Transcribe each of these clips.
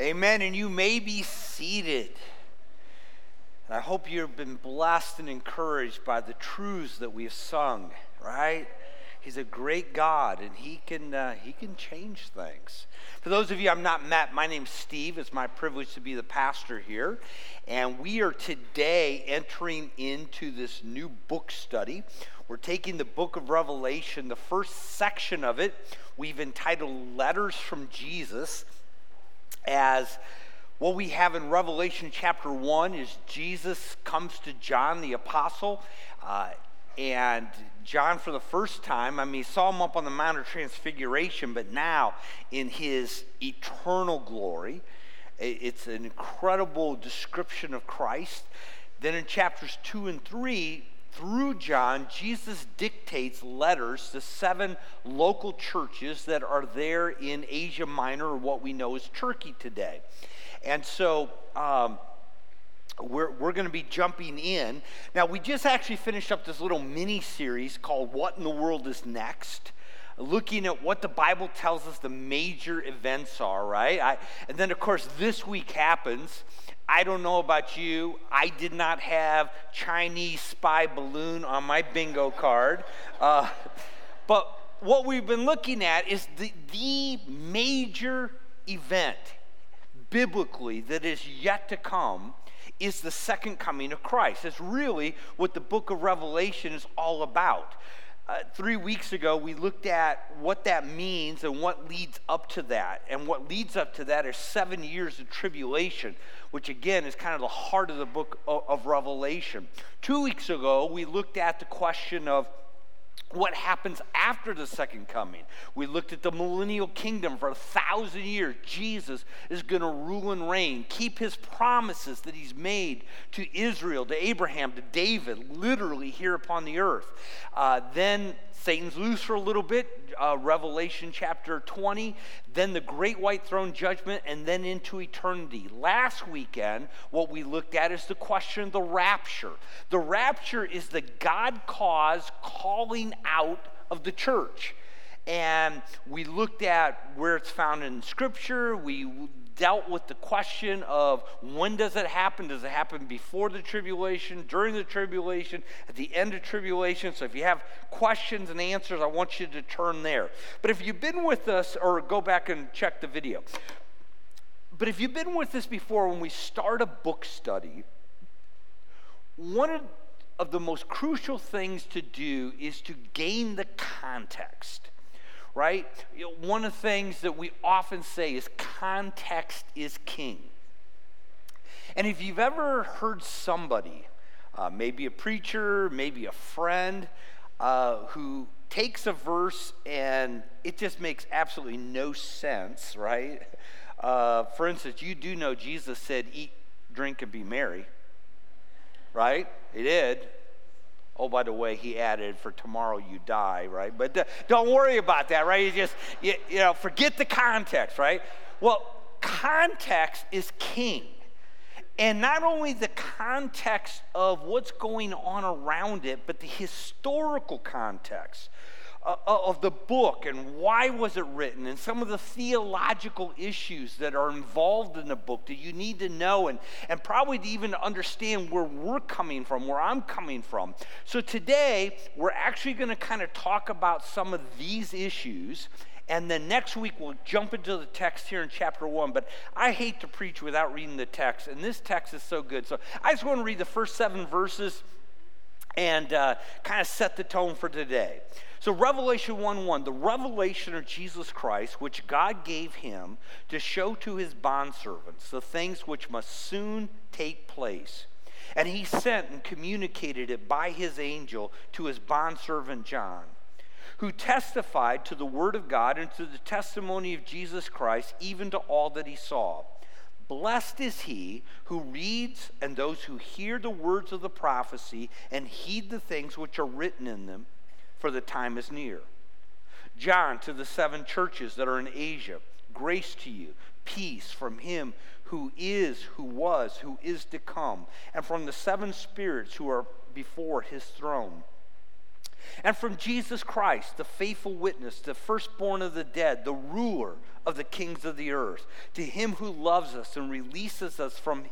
Amen. And you may be seated. And I hope you've been blessed and encouraged by the truths that we have sung, right? He's a great God, and He can, uh, he can change things. For those of you I've not met, my name's Steve. It's my privilege to be the pastor here. And we are today entering into this new book study. We're taking the book of Revelation, the first section of it, we've entitled Letters from Jesus as what we have in Revelation chapter 1 is Jesus comes to John the apostle. Uh, and John, for the first time, I mean, he saw him up on the Mount of Transfiguration, but now in his eternal glory, it's an incredible description of Christ. Then in chapters 2 and 3, through John, Jesus dictates letters to seven local churches that are there in Asia Minor, or what we know as Turkey today. And so, um, we're, we're going to be jumping in. Now, we just actually finished up this little mini series called What in the World is Next? Looking at what the Bible tells us the major events are, right? I, and then, of course, this week happens. I don't know about you. I did not have Chinese spy balloon on my bingo card. Uh, but what we've been looking at is the, the major event biblically that is yet to come is the second coming of Christ. It's really what the book of Revelation is all about. Uh, three weeks ago, we looked at what that means and what leads up to that. And what leads up to that is seven years of tribulation, which again is kind of the heart of the book of, of Revelation. Two weeks ago, we looked at the question of what happens after the second coming. We looked at the millennial kingdom for a thousand years. Jesus is going to rule and reign, keep his promises that he's made to Israel, to Abraham, to David, literally here upon the earth. Uh, then Satan's loose for a little bit, uh, Revelation chapter 20, then the great white throne judgment, and then into eternity. Last weekend, what we looked at is the question of the rapture. The rapture is the God cause calling out of the church. And we looked at where it's found in Scripture. We dealt with the question of when does it happen? Does it happen before the tribulation, during the tribulation, at the end of tribulation? So if you have questions and answers, I want you to turn there. But if you've been with us, or go back and check the video. But if you've been with us before, when we start a book study, one of the most crucial things to do is to gain the context right? One of the things that we often say is context is king. And if you've ever heard somebody, uh, maybe a preacher, maybe a friend, uh, who takes a verse and it just makes absolutely no sense, right? Uh, for instance, you do know Jesus said, Eat, drink, and be merry, right? He did. Oh, by the way, he added, for tomorrow you die, right? But don't worry about that, right? You just, you, you know, forget the context, right? Well, context is king. And not only the context of what's going on around it, but the historical context. Uh, uh, of the book and why was it written and some of the theological issues that are involved in the book that you need to know and, and probably to even understand where we're coming from where i'm coming from so today we're actually going to kind of talk about some of these issues and then next week we'll jump into the text here in chapter one. But I hate to preach without reading the text, and this text is so good. So I just want to read the first seven verses and uh, kind of set the tone for today. So, Revelation 1 1, the revelation of Jesus Christ, which God gave him to show to his bondservants the things which must soon take place. And he sent and communicated it by his angel to his bondservant John, who testified to the word of God and to the testimony of Jesus Christ, even to all that he saw. Blessed is he who reads and those who hear the words of the prophecy and heed the things which are written in them for the time is near. John to the seven churches that are in Asia, grace to you, peace from him who is, who was, who is to come, and from the seven spirits who are before his throne And from Jesus Christ, the faithful witness, the firstborn of the dead, the ruler of the kings of the earth, to him who loves us and releases us from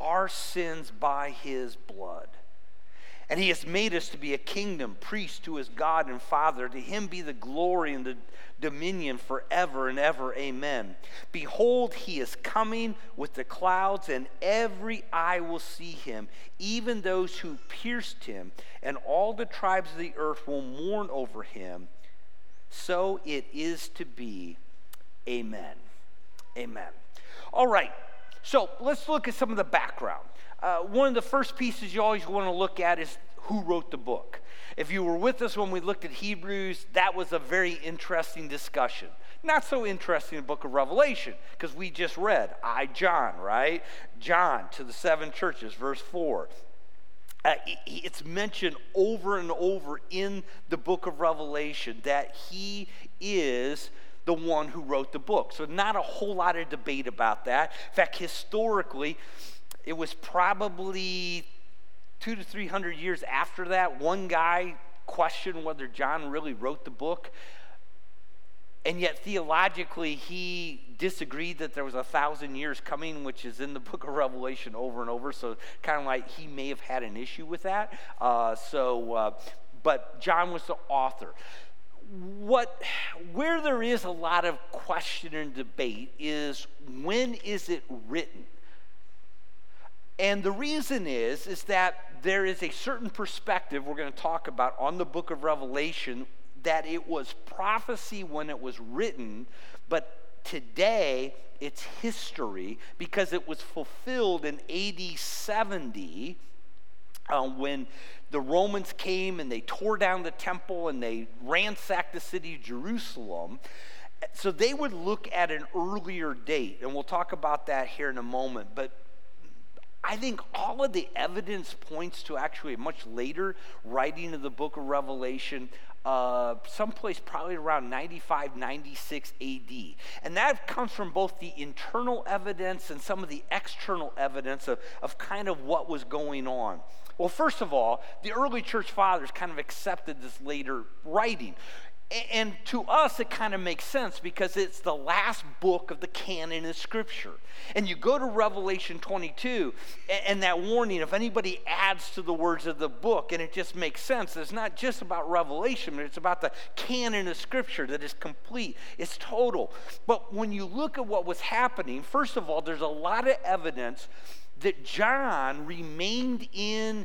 our sins by his blood. And he has made us to be a kingdom, priest to his God and Father. To him be the glory and the dominion forever and ever. Amen. Behold, he is coming with the clouds, and every eye will see him, even those who pierced him, and all the tribes of the earth will mourn over him. So it is to be. Amen. Amen. All right. So let's look at some of the background. Uh, one of the first pieces you always want to look at is who wrote the book. If you were with us when we looked at Hebrews, that was a very interesting discussion. Not so interesting in the book of Revelation, because we just read, I, John, right? John to the seven churches, verse 4. Uh, it's mentioned over and over in the book of Revelation that he is the one who wrote the book. So, not a whole lot of debate about that. In fact, historically, it was probably two to three hundred years after that. One guy questioned whether John really wrote the book. And yet, theologically, he disagreed that there was a thousand years coming, which is in the book of Revelation over and over. So, kind of like he may have had an issue with that. Uh, so, uh, but John was the author. What, where there is a lot of question and debate is when is it written? And the reason is, is that there is a certain perspective we're going to talk about on the book of Revelation that it was prophecy when it was written, but today it's history because it was fulfilled in AD 70 uh, when the Romans came and they tore down the temple and they ransacked the city of Jerusalem. So they would look at an earlier date, and we'll talk about that here in a moment. But I think all of the evidence points to actually a much later writing of the book of Revelation, uh, someplace probably around 95, 96 AD. And that comes from both the internal evidence and some of the external evidence of, of kind of what was going on. Well, first of all, the early church fathers kind of accepted this later writing. And to us, it kind of makes sense because it's the last book of the canon of Scripture. And you go to Revelation 22, and that warning if anybody adds to the words of the book, and it just makes sense. It's not just about Revelation, it's about the canon of Scripture that is complete, it's total. But when you look at what was happening, first of all, there's a lot of evidence that John remained in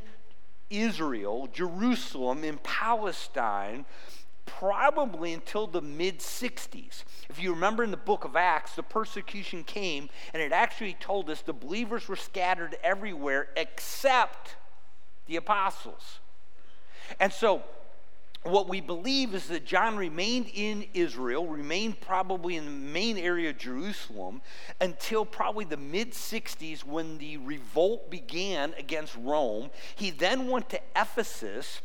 Israel, Jerusalem, in Palestine probably until the mid 60s. If you remember in the book of Acts, the persecution came and it actually told us the believers were scattered everywhere except the apostles. And so, what we believe is that John remained in Israel, remained probably in the main area of Jerusalem until probably the mid 60s when the revolt began against Rome. He then went to Ephesus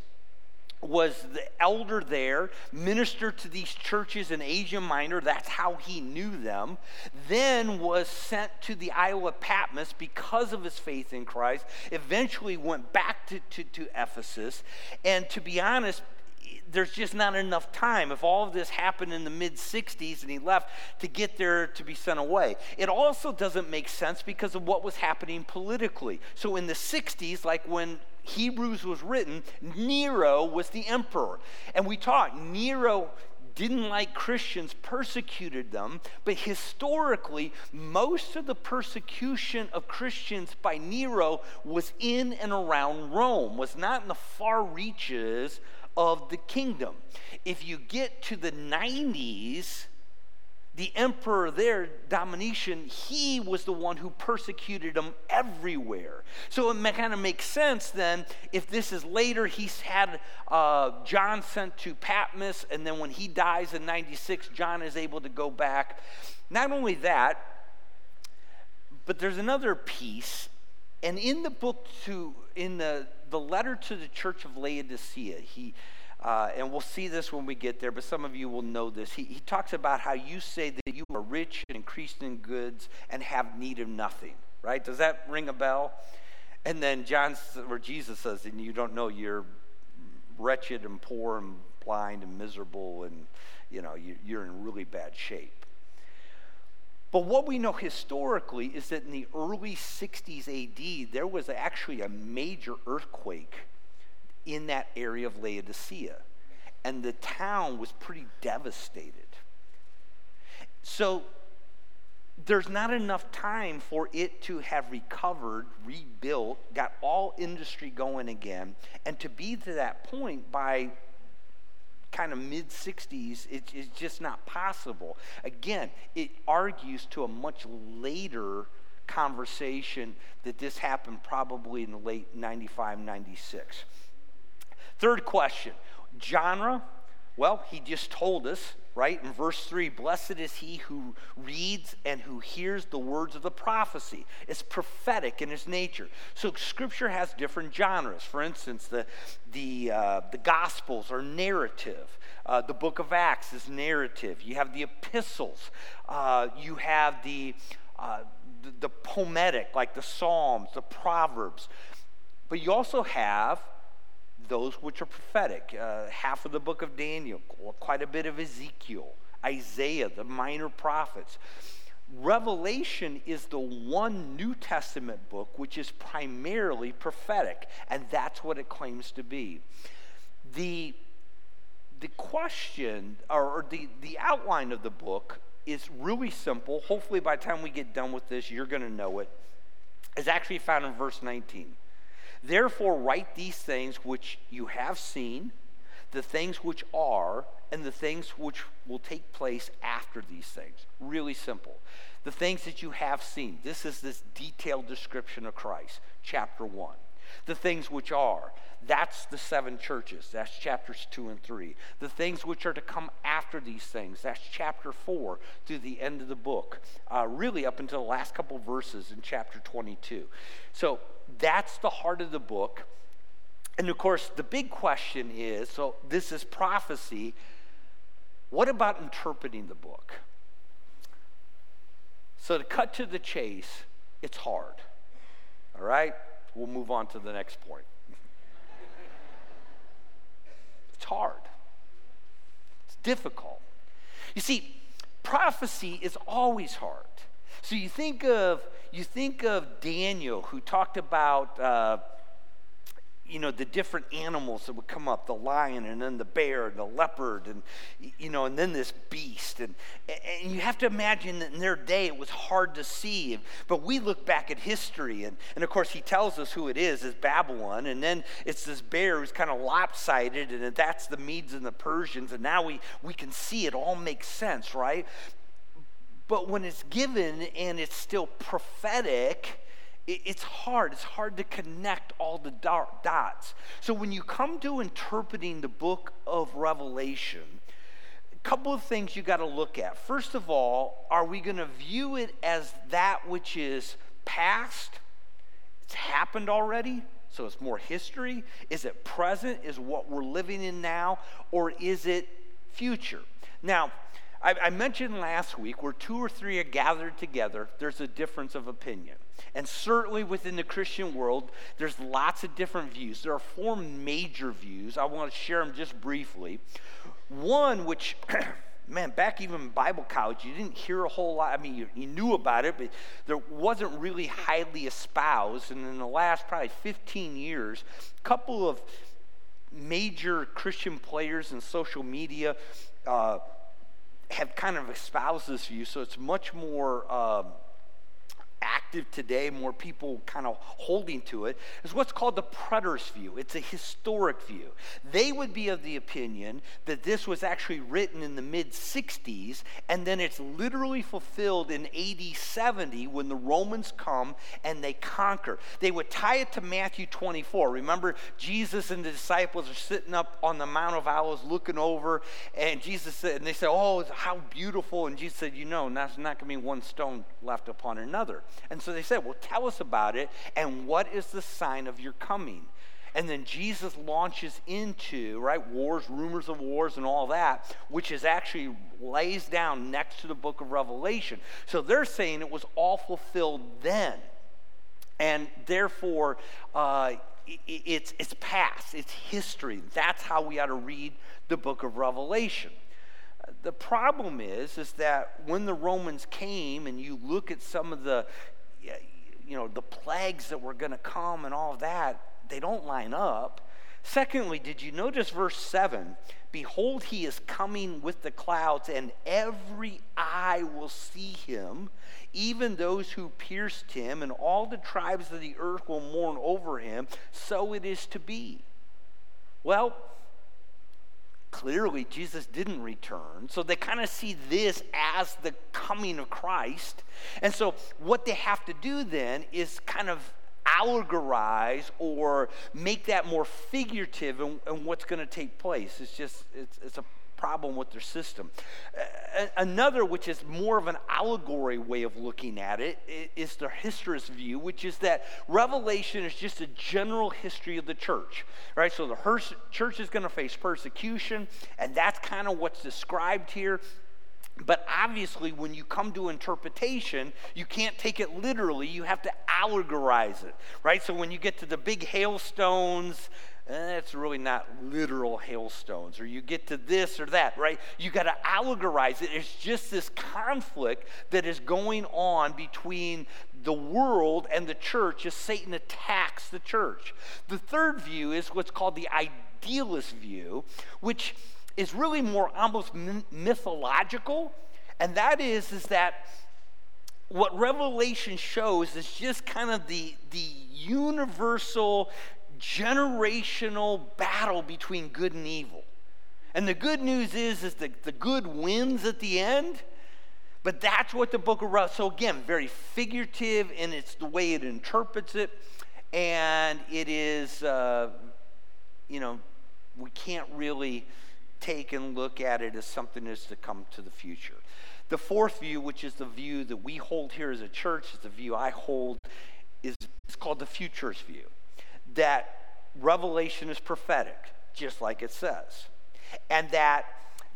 was the elder there, ministered to these churches in Asia Minor. That's how he knew them. Then was sent to the Isle of Patmos because of his faith in Christ. Eventually went back to, to, to Ephesus. And to be honest, there's just not enough time if all of this happened in the mid 60s and he left to get there to be sent away. It also doesn't make sense because of what was happening politically. So in the 60s, like when Hebrews was written, Nero was the emperor. And we talked, Nero didn't like Christians, persecuted them, but historically, most of the persecution of Christians by Nero was in and around Rome, was not in the far reaches of the kingdom. If you get to the 90s, the emperor there, Domitian, he was the one who persecuted them everywhere. So it kind of makes sense then if this is later, he's had uh, John sent to Patmos, and then when he dies in 96, John is able to go back. Not only that, but there's another piece, and in the book to, in the, the letter to the church of Laodicea, he, uh, and we'll see this when we get there, but some of you will know this. He, he talks about how you say that you are rich and increased in goods and have need of nothing, right? Does that ring a bell? And then John or Jesus says, and you don't know you're wretched and poor and blind and miserable, and you know, you, you're in really bad shape. But what we know historically is that in the early 60s AD, there was actually a major earthquake in that area of Laodicea. And the town was pretty devastated. So there's not enough time for it to have recovered, rebuilt, got all industry going again, and to be to that point by kind of mid 60s, it, it's just not possible. Again, it argues to a much later conversation that this happened probably in the late 95, 96. Third question genre. Well, he just told us right? In verse 3, blessed is he who reads and who hears the words of the prophecy. It's prophetic in its nature. So scripture has different genres. For instance, the, the, uh, the Gospels are narrative. Uh, the book of Acts is narrative. You have the epistles. Uh, you have the, uh, the, the poetic, like the Psalms, the Proverbs. But you also have those which are prophetic. Uh, half of the book of Daniel, quite a bit of Ezekiel, Isaiah, the minor prophets. Revelation is the one New Testament book which is primarily prophetic, and that's what it claims to be. The, the question, or, the, the outline of the book, is really simple. Hopefully, by the time we get done with this, you're going to know it. It's actually found in verse 19. Therefore, write these things which you have seen, the things which are, and the things which will take place after these things. Really simple. The things that you have seen. This is this detailed description of Christ, chapter 1. The things which are, that's the seven churches. That's chapters 2 and 3. The things which are to come after these things, that's chapter 4 through the end of the book, uh, really up until the last couple verses in chapter 22. So that's the heart of the book. And of course, the big question is so this is prophecy. What about interpreting the book? So, to cut to the chase, it's hard. All right? We'll move on to the next point. it's hard, it's difficult. You see, prophecy is always hard. So you think of you think of Daniel who talked about uh, you know the different animals that would come up the lion and then the bear and the leopard and you know and then this beast. And and you have to imagine that in their day it was hard to see. But we look back at history and and of course he tells us who it is is babylon. And then it's this bear who's kind of lopsided and that's the medes and the persians. And now we we can see it all makes sense right but when it's given and it's still prophetic, it's hard. It's hard to connect all the dots. So when you come to interpreting the book of Revelation, a couple of things you got to look at. First of all, are we going to view it as that which is past? It's happened already, so it's more history. Is it present? Is what we're living in now? Or is it future? Now, I, I mentioned last week where two or three are gathered together, there's a difference of opinion. And certainly within the Christian world, there's lots of different views. There are four major views. I want to share them just briefly. One, which, man, back even in Bible college, you didn't hear a whole lot. I mean, you, you, knew about it, but there wasn't really highly espoused. And in the last probably 15 years, a couple of major Christian players in social media, uh, have kind of espoused this view, so it's much more um, active today, more people kind of holding to it, is what's called the preterist view. It's a historic view. They would be of the opinion that this was actually written in the mid 60s, and then it's literally fulfilled in AD 70 when the Romans come and they conquer. They would tie it to Matthew 24. Remember, Jesus and the disciples are sitting up on the Mount of Olives looking over, and Jesus said, and they said, Oh, how beautiful. And Jesus said, You know, that's not going to be one stone left upon another. And so they said, Well, tell us about it, and what is the sign of your coming? And then Jesus launches into, right, wars, rumors of wars, and all that, which is actually lays down next to the book of Revelation. So they're saying it was all fulfilled then. And therefore, uh, it's, it's past, it's history. That's how we ought to read the book of Revelation. The problem is, is that when the Romans came and you look at some of the, you know, the plagues that were going to come and all of that, they don't line up. Secondly, did you notice verse 7? Behold, he is coming with the clouds, and every eye will see him, even those who pierced him, and all the tribes of the earth will mourn over him. So it is to be. Well, clearly Jesus didn't return. So they kind of see this as the coming of Christ. And so what they have to do then is kind of allegorize or make that more figurative in what's going to take place. It's just, it's, it's a problem with their system. Another, which is more of an allegory way of looking at it, is the historicist view, which is that Revelation is just a general history of the church, right? So the church is going to face persecution, and that's kind of what's described here. But obviously, when you come to interpretation, you can't take it literally. You have to allegorize it, right? So when you get to the big hailstones, eh, it's really not literal hailstones. Or you get to this or that, right? You got to allegorize it. It's just this conflict that is going on between the world and the church as Satan attacks the church. The third view is what's called the idealist view, which is really more almost mythological, and that is is that what Revelation shows is just kind of the the universal generational battle between good and evil. And the good news is is that the good wins at the end. But that's what the book of Revelation, so again, very figurative and it's the way it interprets it. And it is, uh, you know, we can't really take and look at it as something that's to come to the future. The fourth view, which is the view that we hold here as a church, is the view I hold, is it's called the futurist view. That Revelation is prophetic, just like it says. And that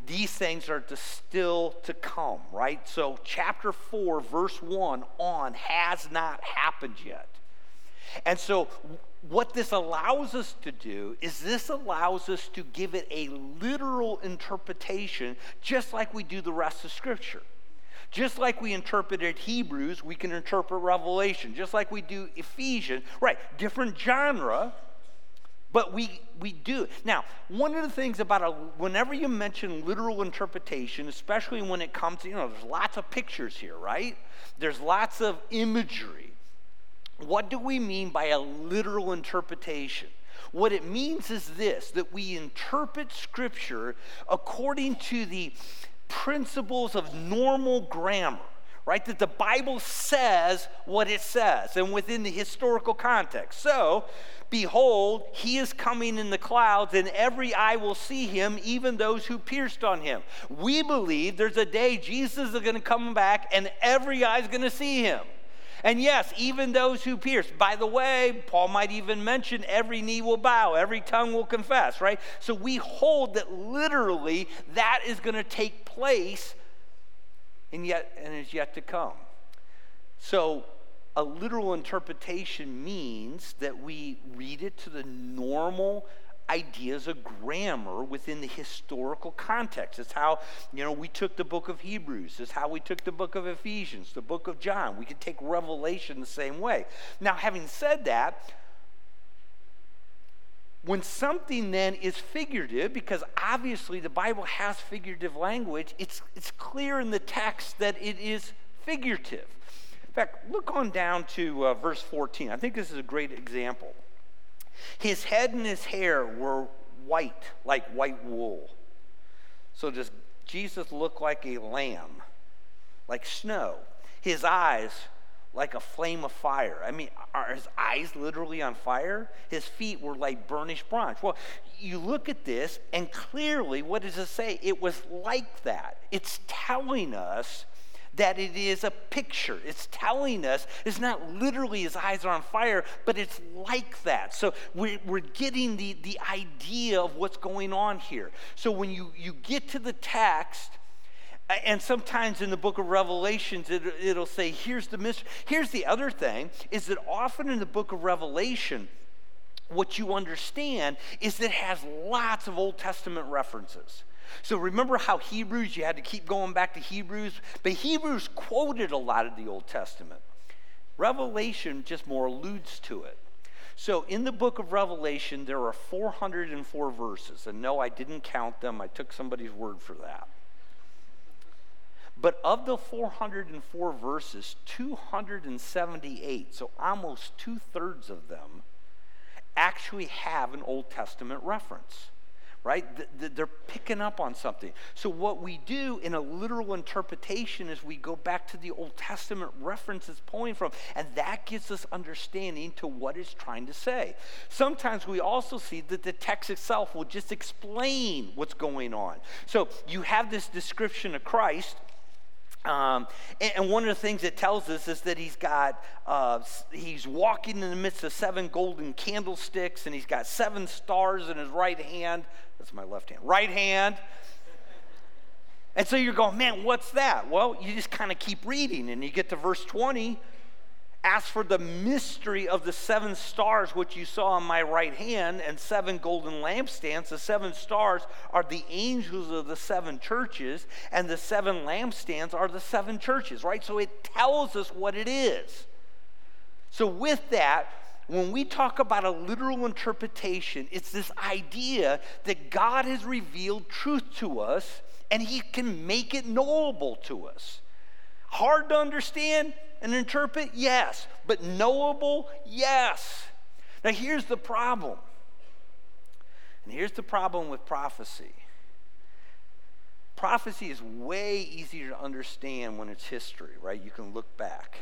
these things are to still to come, right? So chapter 4, verse 1 on has not happened yet. And so what this allows us to do is this allows us to give it a literal interpretation, just like we do the rest of Scripture. Just like we interpreted Hebrews, we can interpret Revelation. Just like we do Ephesians, right? Different genre, but we we do. Now, one of the things about a whenever you mention literal interpretation, especially when it comes to you know, there's lots of pictures here, right? There's lots of imagery. What do we mean by a literal interpretation? What it means is this that we interpret Scripture according to the principles of normal grammar, right? That the Bible says what it says and within the historical context. So, behold, he is coming in the clouds, and every eye will see him, even those who pierced on him. We believe there's a day Jesus is going to come back, and every eye is going to see him. And yes, even those who pierce. By the way, Paul might even mention every knee will bow, every tongue will confess, right? So we hold that literally that is going to take place and yet and is yet to come. So a literal interpretation means that we read it to the normal ideas of grammar within the historical context. It's how, you know, we took the book of Hebrews. It's how we took the book of Ephesians, the book of John. We could take Revelation the same way. Now, having said that, when something then is figurative, because obviously the Bible has figurative language, it's, it's clear in the text that it is figurative. In fact, look on down to uh, verse 14. I think this is a great example. His head and his hair were white, like white wool. So does Jesus look like a lamb, like snow? His eyes like a flame of fire. I mean, are his eyes literally on fire? His feet were like burnished bronze. Well, you look at this, and clearly, what does it say? It was like that. It's telling us that it is a picture. It's telling us it's not literally his eyes are on fire, but it's like that. So we're, we're getting the, the idea of what's going on here. So when you, you get to the text, and sometimes in the book of revelations it, it'll say here's the mystery here's the other thing is that often in the book of revelation what you understand is that it has lots of Old Testament references. So remember how Hebrews, you had to keep going back to Hebrews? But Hebrews quoted a lot of the Old Testament. Revelation just more alludes to it. So in the book of Revelation, there are 404 verses. And no, I didn't count them, I took somebody's word for that. But of the 404 verses, 278, so almost two thirds of them, actually have an Old Testament reference right? They're picking up on something. So, what we do in a literal interpretation is we go back to the Old Testament references pulling from, and that gives us understanding to what it's trying to say. Sometimes we also see that the text itself will just explain what's going on. So, you have this description of Christ um, and, and, one of the things it tells us is that he's got, uh, he's walking in the midst of seven golden candlesticks and he's got seven stars in his right hand. That's my left hand. Right hand. And so you're going, man, what's that? Well, you just kind of keep reading and you get to verse 20 as for the mystery of the seven stars which you saw on my right hand and seven golden lampstands, the seven stars are the angels of the seven churches, and the seven lampstands are the seven churches, right? So it tells us what it is. So, with that, when we talk about a literal interpretation, it's this idea that God has revealed truth to us and He can make it knowable to us. Hard to understand? and interpret? Yes. But knowable? Yes. Now, here's the problem. And here's the problem with prophecy prophecy is way easier to understand when it's history, right? You can look back.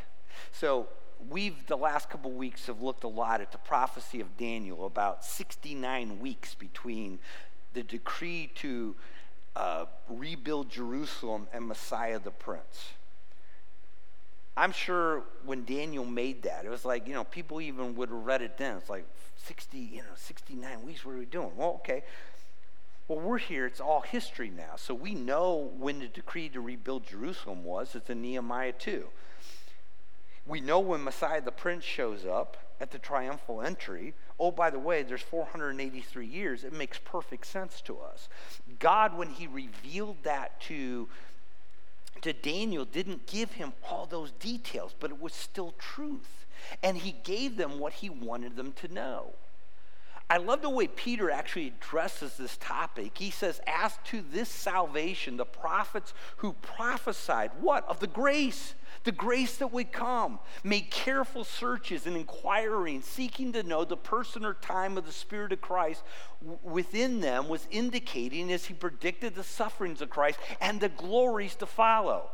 So, we've the last couple weeks have looked a lot at the prophecy of Daniel about 69 weeks between the decree to uh, rebuild Jerusalem and Messiah the Prince. I'm sure when Daniel made that, it was like, you know, people even would have read it then. It's like 60, you know, 69 weeks, what are we doing? Well, okay. Well, we're here, it's all history now. So we know when the decree to rebuild Jerusalem was. It's in Nehemiah 2. We know when Messiah the Prince shows up at the triumphal entry. Oh, by the way, there's 483 years. It makes perfect sense to us. God, when He revealed that to to Daniel didn't give him all those details, but it was still truth. And he gave them what he wanted them to know. I love the way Peter actually addresses this topic. He says, As to this salvation, the prophets who prophesied what? Of the grace, the grace that would come, made careful searches and inquiring, seeking to know the person or time of the Spirit of Christ within them was indicating as he predicted the sufferings of Christ and the glories to follow.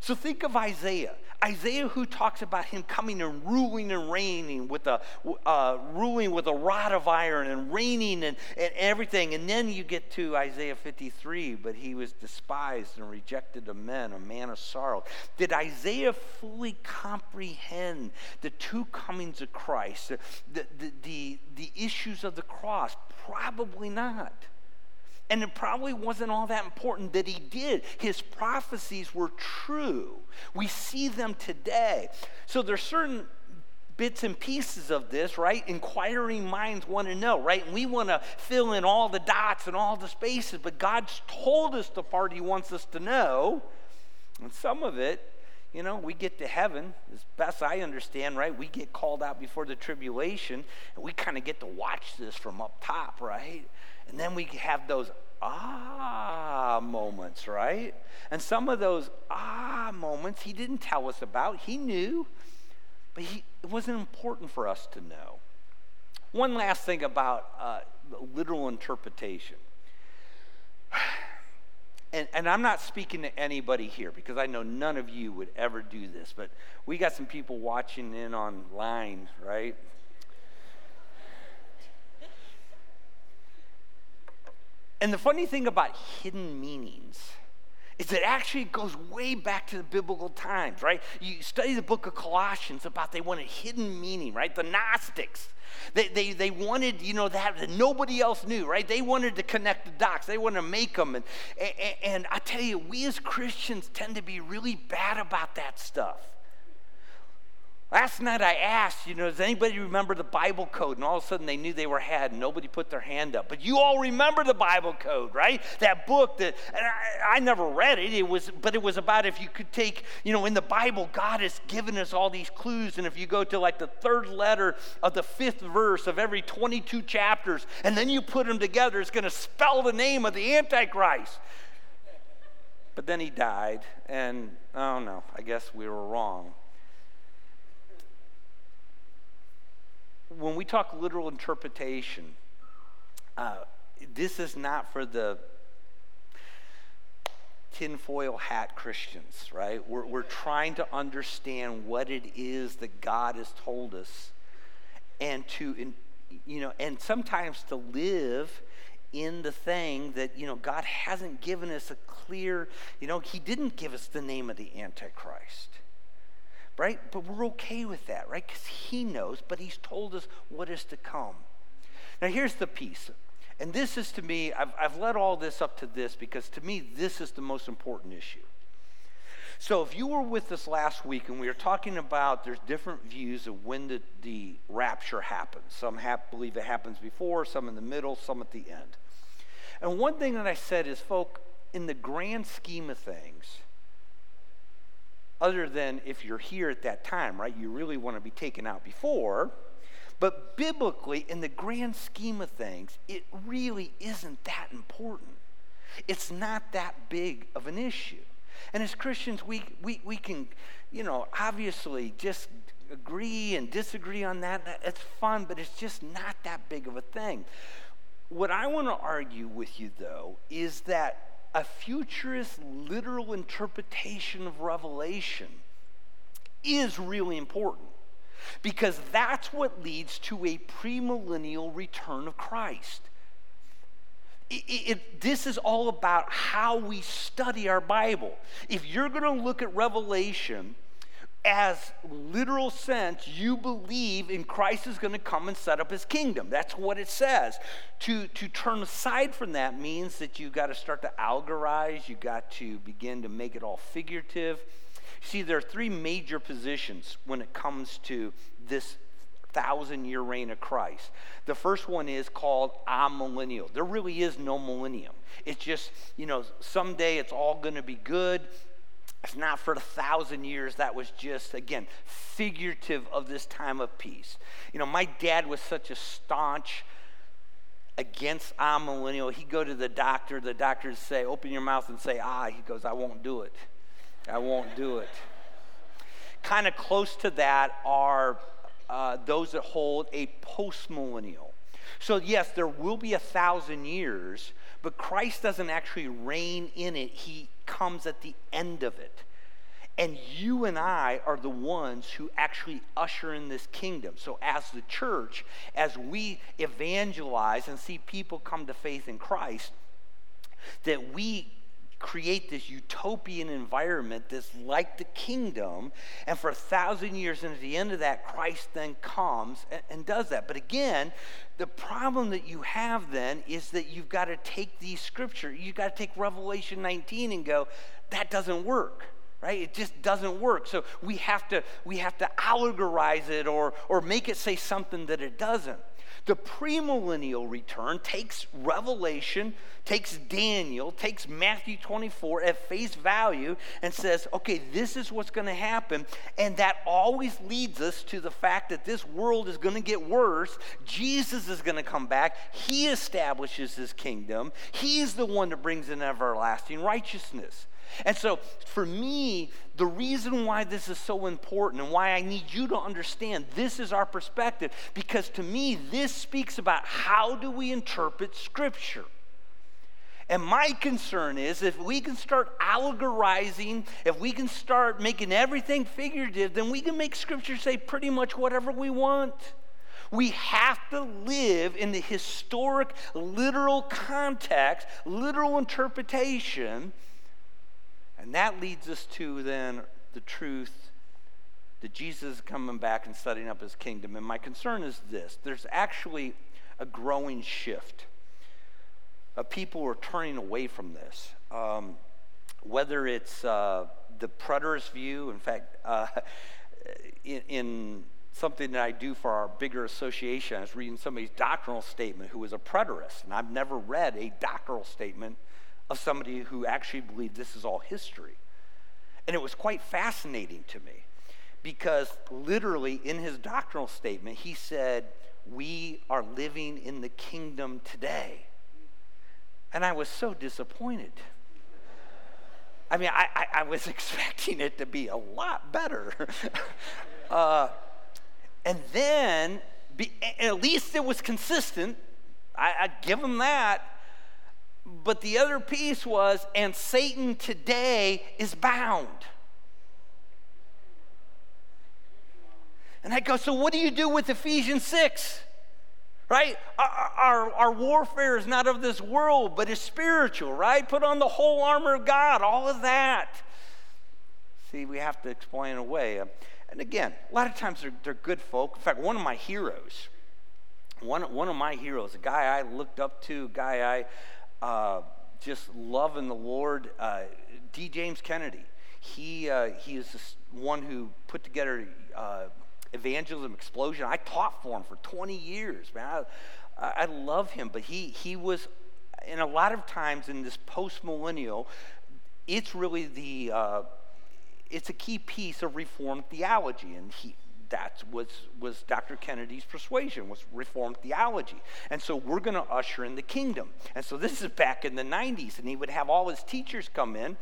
So think of Isaiah. Isaiah, who talks about him coming and ruling and reigning with a uh, ruling with a rod of iron and reigning and, and everything. And then you get to Isaiah 53, but he was despised and rejected of men, a man of sorrow. Did Isaiah fully comprehend the two comings of Christ, the, the, the, the issues of the cross? Probably not. And it probably wasn't all that important that he did. His prophecies were true. We see them today. So there's certain bits and pieces of this, right? Inquiring minds want to know, right? And we want to fill in all the dots and all the spaces, but God's told us the part He wants us to know. And some of it, you know, we get to heaven, as best I understand, right? We get called out before the tribulation, and we kind of get to watch this from up top, right? And then we have those ah moments, right? And some of those ah moments he didn't tell us about. He knew, but he, it wasn't important for us to know. One last thing about uh, literal interpretation. And, and I'm not speaking to anybody here because I know none of you would ever do this, but we got some people watching in online, right? And the funny thing about hidden meanings is it actually goes way back to the biblical times, right? You study the book of Colossians about they wanted hidden meaning, right? The Gnostics. They, they, they wanted, you know, that, that nobody else knew, right? They wanted to connect the dots. They wanted to make them. And, and, and I tell you, we as Christians tend to be really bad about that stuff. Last night I asked, you know, does anybody remember the Bible code? And all of a sudden they knew they were had, and nobody put their hand up. But you all remember the Bible code, right? That book that I, I, never read it. It was, but it was about if you could take, you know, in the Bible, God has given us all these clues, and if you go to like the third letter of the fifth verse of every 22 chapters, and then you put them together, it's going to spell the name of the Antichrist. But then he died, and oh no, I guess we were wrong. When we talk literal interpretation, uh, this is not for the tinfoil hat Christians, right? We're, we're trying to understand what it is that God has told us and to, you know, and sometimes to live in the thing that, you know, God hasn't given us a clear, you know, He didn't give us the name of the Antichrist right? But we're okay with that, right? Because He knows, but He's told us what is to come. Now, here's the piece. And this is to me, I've, I've led all this up to this because to me, this is the most important issue. So, if you were with us last week and we were talking about there's different views of when the, the rapture happens. Some believe it happens before, some in the middle, some at the end. And one thing that I said is, folk, in the grand scheme of things, other than if you're here at that time, right? You really want to be taken out before. But biblically, in the grand scheme of things, it really isn't that important. It's not that big of an issue. And as Christians, we, we, we can, you know, obviously just agree and disagree on that. It's fun, but it's just not that big of a thing. What I want to argue with you, though, is that a futurist literal interpretation of Revelation is really important because that's what leads to a premillennial return of Christ. It, it, this is all about how we study our Bible. If you're going to look at Revelation, as literal sense, you believe in Christ is going to come and set up his kingdom. That's what it says. To, to turn aside from that means that you've got to start to allegorize, you've got to begin to make it all figurative. See, there are three major positions when it comes to this thousand year reign of Christ. The first one is called amillennial. There really is no millennium. It's just, you know, someday it's all going to be good it's not for a thousand years. That was just, again, figurative of this time of peace. You know, my dad was such a staunch against amillennial. He'd go to the doctor, the doctor would say, Open your mouth and say, Ah. He goes, I won't do it. I won't do it. kind of close to that are uh, those that hold a postmillennial. So, yes, there will be a thousand years, but Christ doesn't actually reign in it. He comes at the end of it. And you and I are the ones who actually usher in this kingdom. So, as the church, as we evangelize and see people come to faith in Christ, that we create this utopian environment that's like the kingdom. And for a thousand years, and at the end of that, Christ then comes and, and does that. But again, the problem that you have then is that you've got to take these scripture, you've got to take Revelation 19 and go, that doesn't work right it just doesn't work so we have to we have to allegorize it or or make it say something that it doesn't the premillennial return takes Revelation, takes Daniel, takes Matthew 24 at face value and says, okay, this is what's going to happen. And that always leads us to the fact that this world is going to get worse. Jesus is going to come back. He establishes his kingdom. He's the one that brings in everlasting righteousness. And so, for me, the reason why this is so important and why I need you to understand this is our perspective, because to me, this speaks about how do we interpret Scripture. And my concern is if we can start allegorizing, if we can start making everything figurative, then we can make Scripture say pretty much whatever we want. We have to live in the historic, literal context, literal interpretation and that leads us to then the truth that Jesus is coming back and setting up his kingdom. And my concern is this there's actually a growing shift. of people are turning away from this. Um, whether it's uh, the preterist view, in fact, uh, in, in something that I do for our bigger association. I was reading somebody's doctrinal statement who was a preterist, and I've never read a doctrinal statement of somebody who actually believed this is all history. And it was quite fascinating to me because literally in his doctrinal statement, he said, We are living in the kingdom today. And I was so disappointed. I mean, I, I, I was expecting it to be a lot better. uh, and then, be, at least it was consistent. I, I'd give him that. But the other piece was, and Satan today is bound. And I go, so what do you do with Ephesians 6? Right? Our, our, our, warfare is not of this world, but is spiritual, right? Put on the whole armor of God, all of that. See, we have to explain away. And again, a lot of times they're, they're good folk. In fact, one of my heroes, one, one of my heroes, a guy I looked up to, a guy I uh, just loving the Lord, uh, D. James Kennedy. He, uh, he is this one who put together uh, Evangelism Explosion. I taught for him for 20 years, man. I, I love him, but he, he was, and a lot of times in this post millennial, it's really the uh, it's a key piece of Reformed theology, and he, that was, was Dr. Kennedy's persuasion, was Reformed theology. And so we're going to usher in the kingdom. And so this is back in the 90s, and he would have all his teachers come in.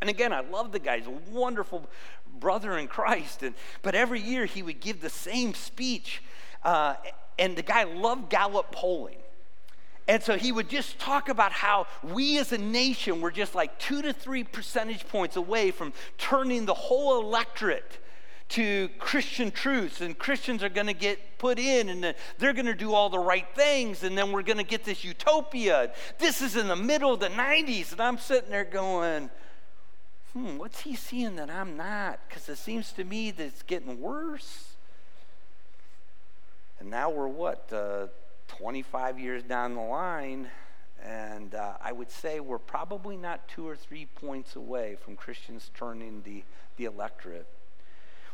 And again, I love the guy. He's a wonderful brother in Christ. And, but every year he would give the same speech. Uh, and the guy loved Gallup polling. And so he would just talk about how we as a nation were just like two to three percentage points away from turning the whole electorate to Christian truths, and Christians are going to get put in, and they're going to do all the right things, and then we're going to get this utopia. This is in the middle of the 90s, and I'm sitting there going, hmm, what's he seeing that I'm not? Because it seems to me that it's getting worse. And now we're what? Uh, 25 years down the line, and uh, I would say we're probably not two or three points away from Christians turning the, the electorate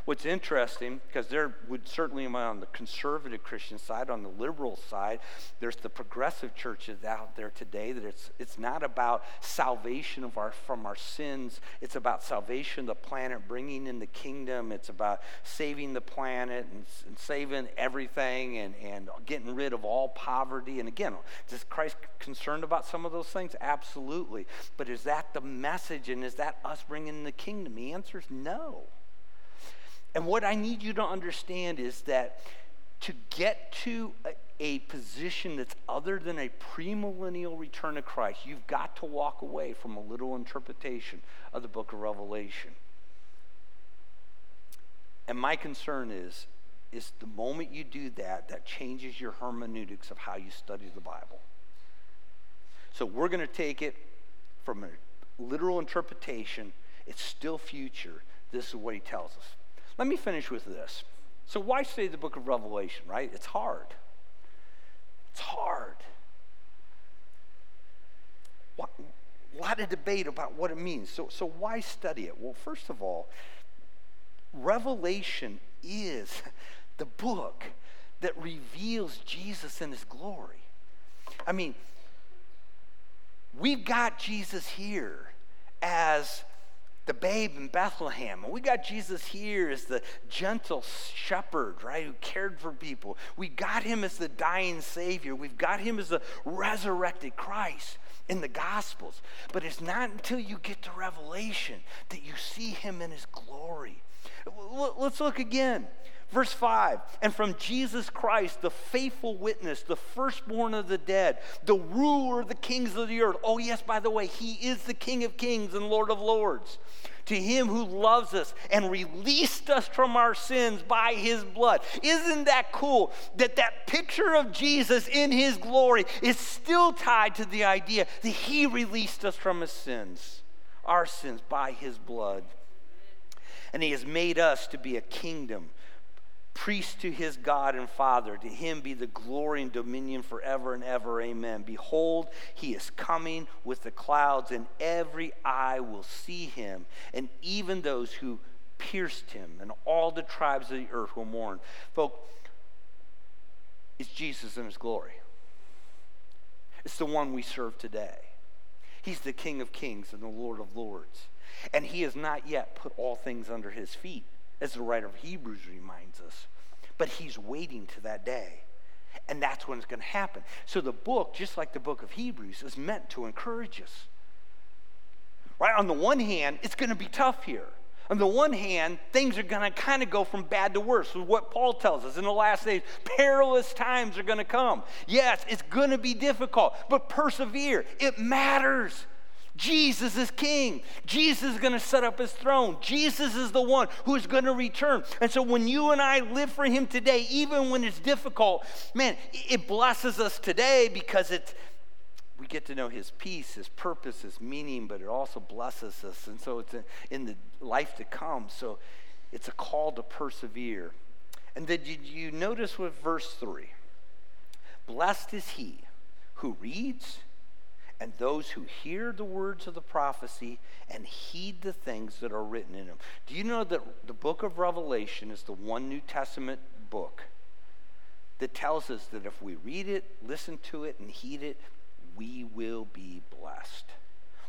What's interesting, because there would certainly be on the conservative Christian side, on the liberal side, there's the progressive churches out there today that it's, it's not about salvation of our, from our sins. It's about salvation of the planet, bringing in the kingdom. It's about saving the planet and, and saving everything and, and getting rid of all poverty. And again, is Christ concerned about some of those things? Absolutely. But is that the message and is that us bringing the kingdom? The answer is no. And what I need you to understand is that to get to a, a position that's other than a premillennial return of Christ, you've got to walk away from a little interpretation of the book of Revelation. And my concern is, is the moment you do that, that changes your hermeneutics of how you study the Bible. So we're going to take it from a literal interpretation. It's still future. This is what he tells us. Let me finish with this. So, why study the book of Revelation, right? It's hard. It's hard. A lot of debate about what it means. So, so, why study it? Well, first of all, Revelation is the book that reveals Jesus in his glory. I mean, we've got Jesus here as the babe in Bethlehem. And we got Jesus here as the gentle shepherd, right, who cared for people. We got him as the dying Savior. We've got him as the resurrected Christ in the Gospels. But it's not until you get to Revelation that you see him in his glory. Let's look again. Verse 5 And from Jesus Christ, the faithful witness, the firstborn of the dead, the ruler of the kings of the earth. Oh, yes, by the way, he is the King of kings and Lord of lords. To him who loves us and released us from our sins by his blood. Isn't that cool that that picture of Jesus in his glory is still tied to the idea that he released us from his sins, our sins, by his blood? And he has made us to be a kingdom priest to his God and Father. To him be the glory and dominion forever and ever. Amen. Behold, he is coming with the clouds, and every eye will see him, and even those who pierced him, and all the tribes of the earth will mourn. Folks, it's Jesus in his glory. It's the one we serve today. He's the King of kings and the Lord of lords. And he has not yet put all things under his feet, as the writer of Hebrews reminds us. But he's waiting to that day. And that's when it's going to happen. So the book, just like the book of Hebrews, is meant to encourage us. Right? On the one hand, it's going to be tough here. On the one hand, things are going to kind of go from bad to worse. So what Paul tells us in the last days, perilous times are going to come. Yes, it's going to be difficult, but persevere. It matters. Jesus is king. Jesus is going to set up his throne. Jesus is the one who is going to return. And so when you and I live for him today, even when it's difficult, man, it blesses us today because it's we get to know his peace, his purpose, his meaning, but it also blesses us. And so it's in the life to come. So it's a call to persevere. And did you notice with verse 3? Blessed is he who reads and those who hear the words of the prophecy and heed the things that are written in them. Do you know that the book of Revelation is the one New Testament book that tells us that if we read it, listen to it, and heed it, we will be blessed?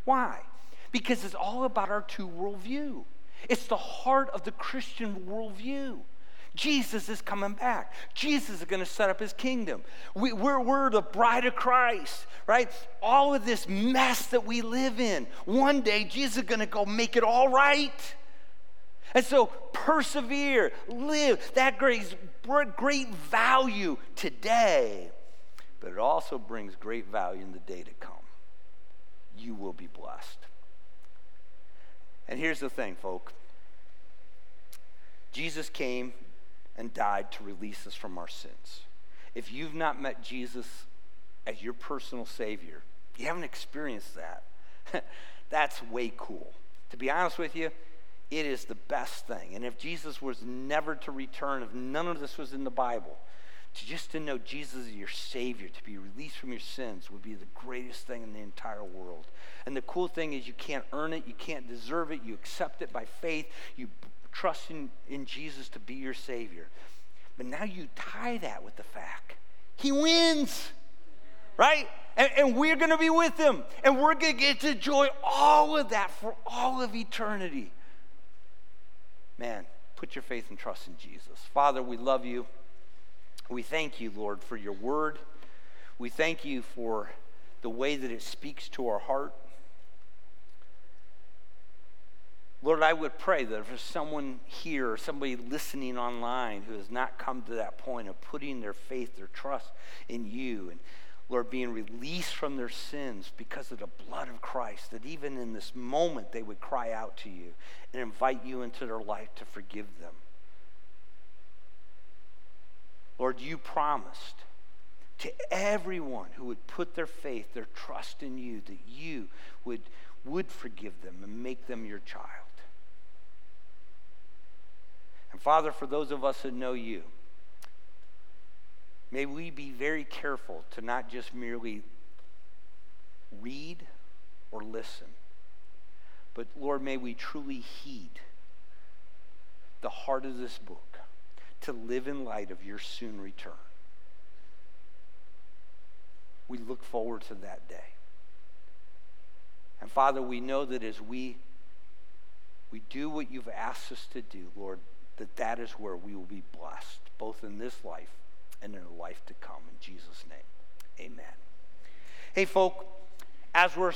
Why? Because it's all about our two worldview. It's the heart of the Christian worldview. Jesus is coming back. Jesus is going to set up his kingdom. We, we're, we're the bride of Christ, right? All of this mess that we live in, one day Jesus is going to go make it all right. And so persevere, live. That great, great value today, but it also brings great value in the day to come. You will be blessed. And here's the thing, folk. Jesus came and died to release us from our sins. If you've not met Jesus as your personal Savior, you haven't experienced that. That's way cool. To be honest with you, it is the best thing. And if Jesus was never to return, if none of this was in the Bible, to just to know Jesus is your Savior, to be released from your sins, would be the greatest thing in the entire world. And the cool thing is, you can't earn it, you can't deserve it, you accept it by faith, you trust in, in Jesus to be your Savior. But now you tie that with the fact He wins, right? And, and we're going to be with Him, and we're going to get to enjoy all of that for all of eternity. Man, put your faith and trust in Jesus. Father, we love you. We thank you, Lord, for your word. We thank you for the way that it speaks to our heart. Lord, I would pray that if there's someone here somebody listening online who has not come to that point of putting their faith, their trust in you, and Lord, being released from their sins because of the blood of Christ, that even in this moment they would cry out to you and invite you into their life to forgive them. Lord, you promised to everyone who would put their faith, their trust in you, that you would, would forgive them and make them your child. And Father, for those of us that know you, may we be very careful to not just merely read or listen, but Lord, may we truly heed the heart of this book to live in light of your soon return. We look forward to that day. And Father, we know that as we we do what you've asked us to do, Lord, that that is where we will be blessed, both in this life and in the life to come. In Jesus' name, amen. Hey, folk, as we're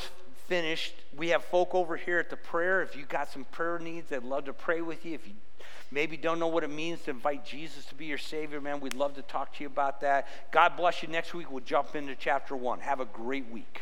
finished, we have folk over here at the prayer. If you got some prayer needs, I'd love to pray with you. If you maybe don't know what it means to invite Jesus to be your Savior, man, we'd love to talk to you about that. God bless you. Next week, we'll jump into chapter one. Have a great week.